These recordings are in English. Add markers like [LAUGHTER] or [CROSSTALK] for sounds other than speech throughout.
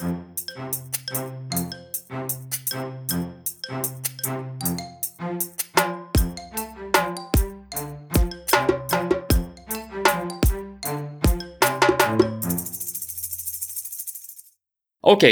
Okay,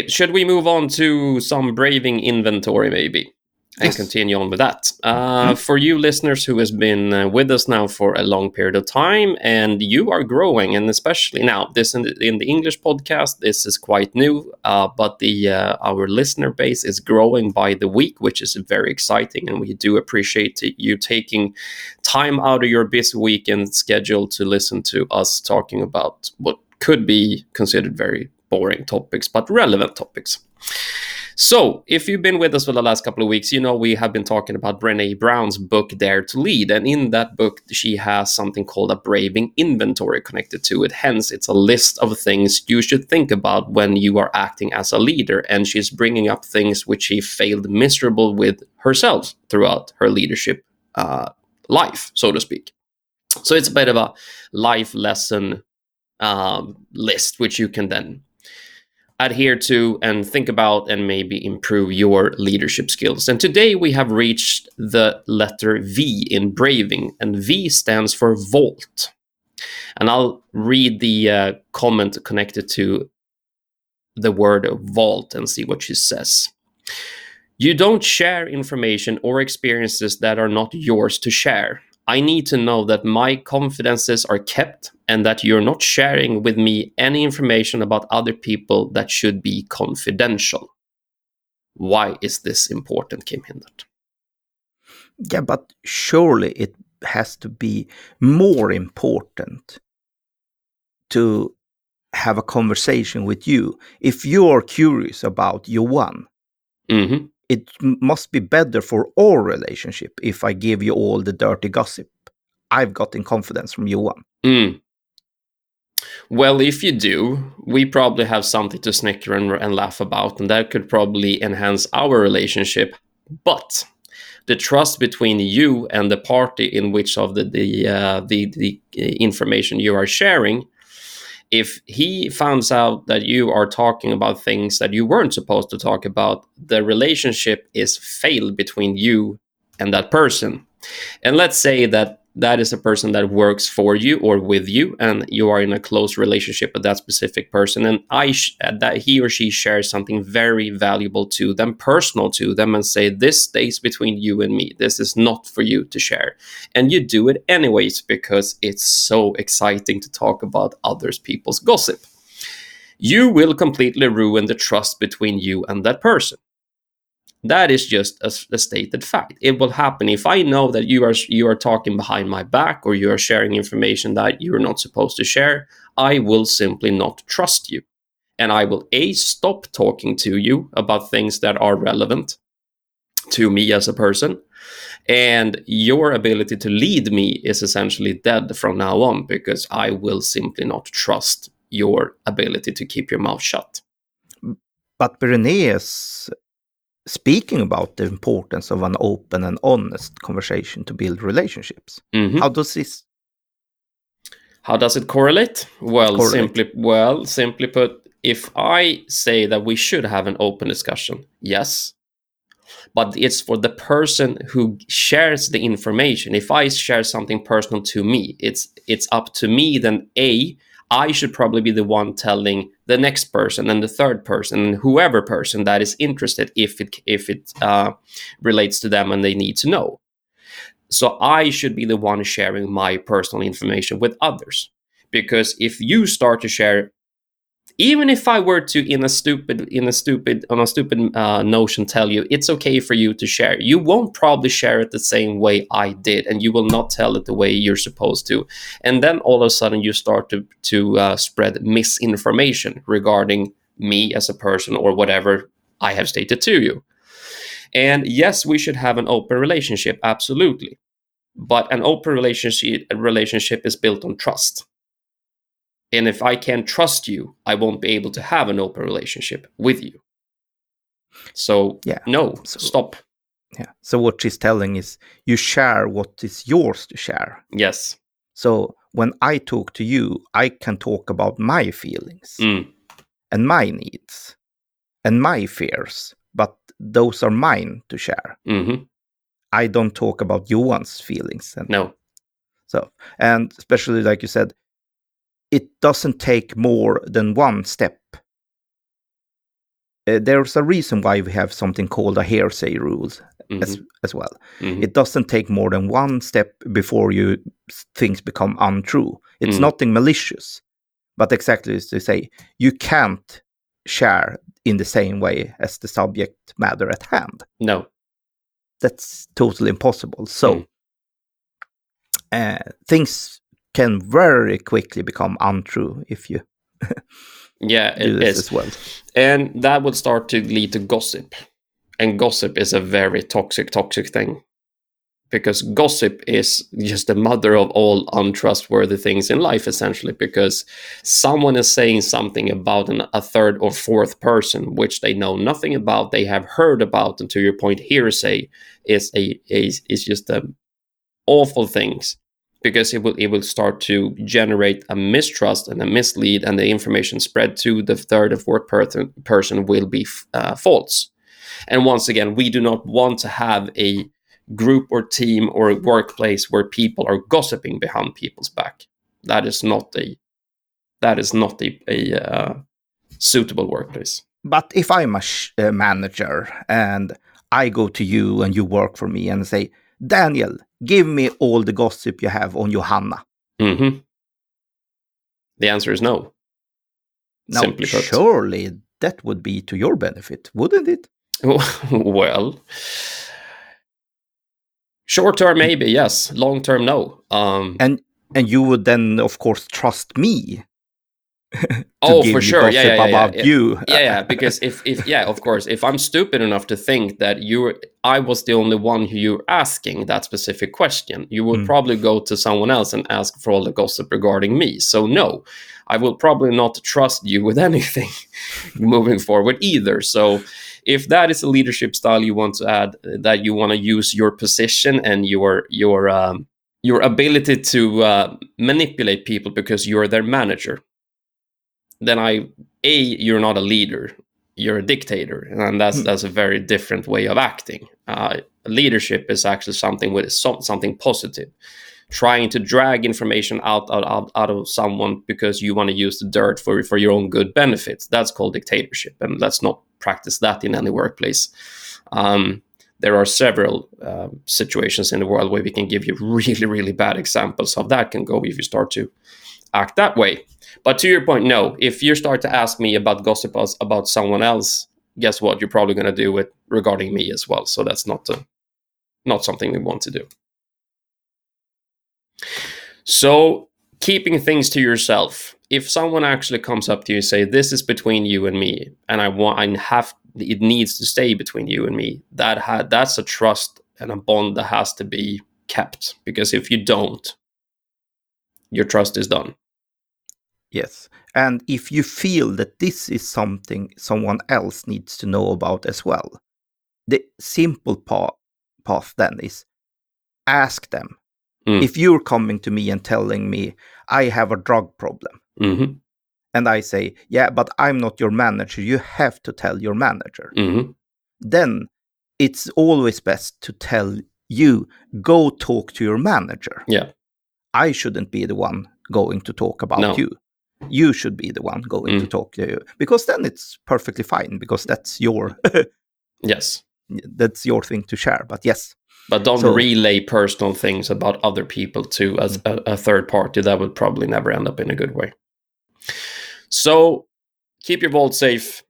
should we move on to some braving inventory maybe? And Yes. continue on with that. Uh, For you listeners who has been uh, with us now for a long period of time, and you are growing, and especially now, this in the, in the English podcast, this is quite new, uh, but the uh, our listener base is growing by the week, which is very exciting, and we do appreciate you taking time out of your busy weekend schedule to listen to us talking about what could be considered very boring topics, but relevant topics. So, if you've been with us for the last couple of weeks, you know we have been talking about Brene Brown's book Dare to Lead. And in that book, she has something called a braving inventory connected to it. Hence, it's a list of things you should think about when you are acting as a leader. And she's bringing up things which she failed miserable with herself throughout her leadership uh, life, so to speak. So, it's a bit of a life lesson um, list, which you can then adhere to and think about and maybe improve your leadership skills. And today we have reached the letter V in braving, and V stands for vault. And I'll read the uh, comment connected to the word vault and see what she says. You don't share information or experiences that are not yours to share. I need to know that my confidences are kept and that you're not sharing with me any information about other people that should be confidential. Why is this important, Kim Hindert? Yeah, but surely it has to be more important to have a conversation with you. If you're curious about Johan, hmm it must be better for our relationship if I give you all the dirty gossip I've got in confidence from Johan. Mm. Well, if you do, we probably have something to snicker and, and laugh about, and that could probably enhance our relationship. But the trust between you and the party in which of the the uh, the, the information you are sharing, if he finds out that you are talking about things that you weren't supposed to talk about, the relationship is failed between you and that person. And let's say that that is a person that works for you or with you and you are in a close relationship with that specific person and i sh- that he or she shares something very valuable to them personal to them and say this stays between you and me. This is not for you to share. And you do it anyways because it's so exciting to talk about others people's gossip. You will completely ruin the trust between you and that person that is just a, a, stated fact. It will happen if I know that you are you are talking behind my back or you are sharing information that you are not supposed to share. I will simply not trust you, and I will a stop talking to you about things that are relevant to me as a person, and your ability to lead me is essentially dead from now on because I will simply not trust your ability to keep your mouth shut. But Brene's speaking about the importance of an open and honest conversation to build relationships. Mhm. How does this? How does it correlate? Well, Correlate. simply well, simply put, if I say that we should have an open discussion, yes. But it's for the person who shares the information. If I share something personal to me, it's it's up to me then A, I should probably be the one telling the next person and the third person and whoever person that is interested if it if it uh, relates to them and they need to know. So I should be the one sharing my personal information with others. Because if you start to share, even if I were to in a stupid in a stupid on a stupid uh, notion tell you it's okay for you to share, you won't probably share it the same way I did, and you will not tell it the way you're supposed to. And then all of a sudden you start to to uh, spread misinformation regarding me as a person or whatever I have stated to you. And yes, we should have an open relationship, absolutely. But an open relationship relationship is built on trust. And if I can't trust you, I won't be able to have an open relationship with you. So Yeah. no, So- stop. Yeah. So what she's telling is you share what is yours to share. Yes. So when I talk to you, I can talk about my feelings Mm. and my needs. and my fears, but those are mine to share. hmm I don't talk about Johan's feelings. And No. so, and especially like you said, it doesn't take more than one step. Uh, there's a reason why we have something called a hearsay rule Mhm. as as well. Mhm. It doesn't take more than one step before you things become untrue. It's Mm. nothing malicious, but exactly as they say, you can't share in the same way as the subject matter at hand. no. That's totally impossible. So Mm. uh, things can very quickly become untrue if you [LAUGHS] Yeah, do it this is. as well. And that would start to lead to gossip. And gossip is a very toxic, toxic thing. Because gossip is just the mother of all untrustworthy things in life, essentially. Because someone is saying something about an, a third or fourth person, which they know nothing about, they have heard about, and to your point, hearsay is a is, is just a awful things because it will it will start to generate a mistrust and a mislead, and the information spread to the third or fourth person person will be uh, false. And once again, we do not want to have a group or team or workplace where people are gossiping behind people's back. That is not a that is not a, a uh, suitable workplace. But if I'm a, sh- a manager and I go to you and you work for me and say, Daniel, give me all the gossip you have on Johanna. hmm The answer is no. Now, Simply put. surely that would be to your benefit, wouldn't it? [LAUGHS] well, short term maybe yes, long term no. Um, And and you would then, of course, trust me. [LAUGHS] oh, for sure, yeah, yeah, yeah, about yeah. you. yeah, yeah. Because if, if, yeah, of course, if I'm stupid enough to think that you, I was the only one who you're asking that specific question, you would Mm. probably go to someone else and ask for all the gossip regarding me. So no, I will probably not trust you with [LAUGHS] anything moving forward either. So if that is a leadership style you want to add, that you want to use your position and your your um, your ability to uh, manipulate people because you're their manager, then I a you're not a leader, you're a dictator, and that's Hmm. that's a very different way of acting. Uh, leadership is actually something with some, something positive. Trying to drag information out, out out out of someone because you want to use the dirt for for your own good benefits. That's called dictatorship, and let's not practice that in any workplace. Um, there are several uh, situations in the world where we can give you [LAUGHS] really, really bad examples of that can go if you start to act that way. But to your point, no. If you start to ask me about gossip about someone else, guess what? You're probably going to do it regarding me as well. So that's not a, not something we want to do. So keeping things to yourself. If someone actually comes up to you and say, "This is between you and me," and I want, I have, it needs to stay between you and me. That ha- that's a trust and a bond that has to be kept. Because if you don't, your trust is done. Yes. And if you feel that this is something someone else needs to know about as well, the simple pa- path then is ask them. Mm. If you're coming to me and telling me I have a drug problem, hmm and I say, yeah, but I'm not your manager, you have to tell your manager, hmm then it's always best to tell you, go talk to your manager. Yeah. I shouldn't be the one going to talk about No. you. You should be the one going to Mm. talk to you because then it's perfectly fine because that's your [LAUGHS] Yes. that's your thing to share. But yes, But don't So- relay personal things about other people to as a, a third party. That would probably never end up in a good way. So keep your vault safe.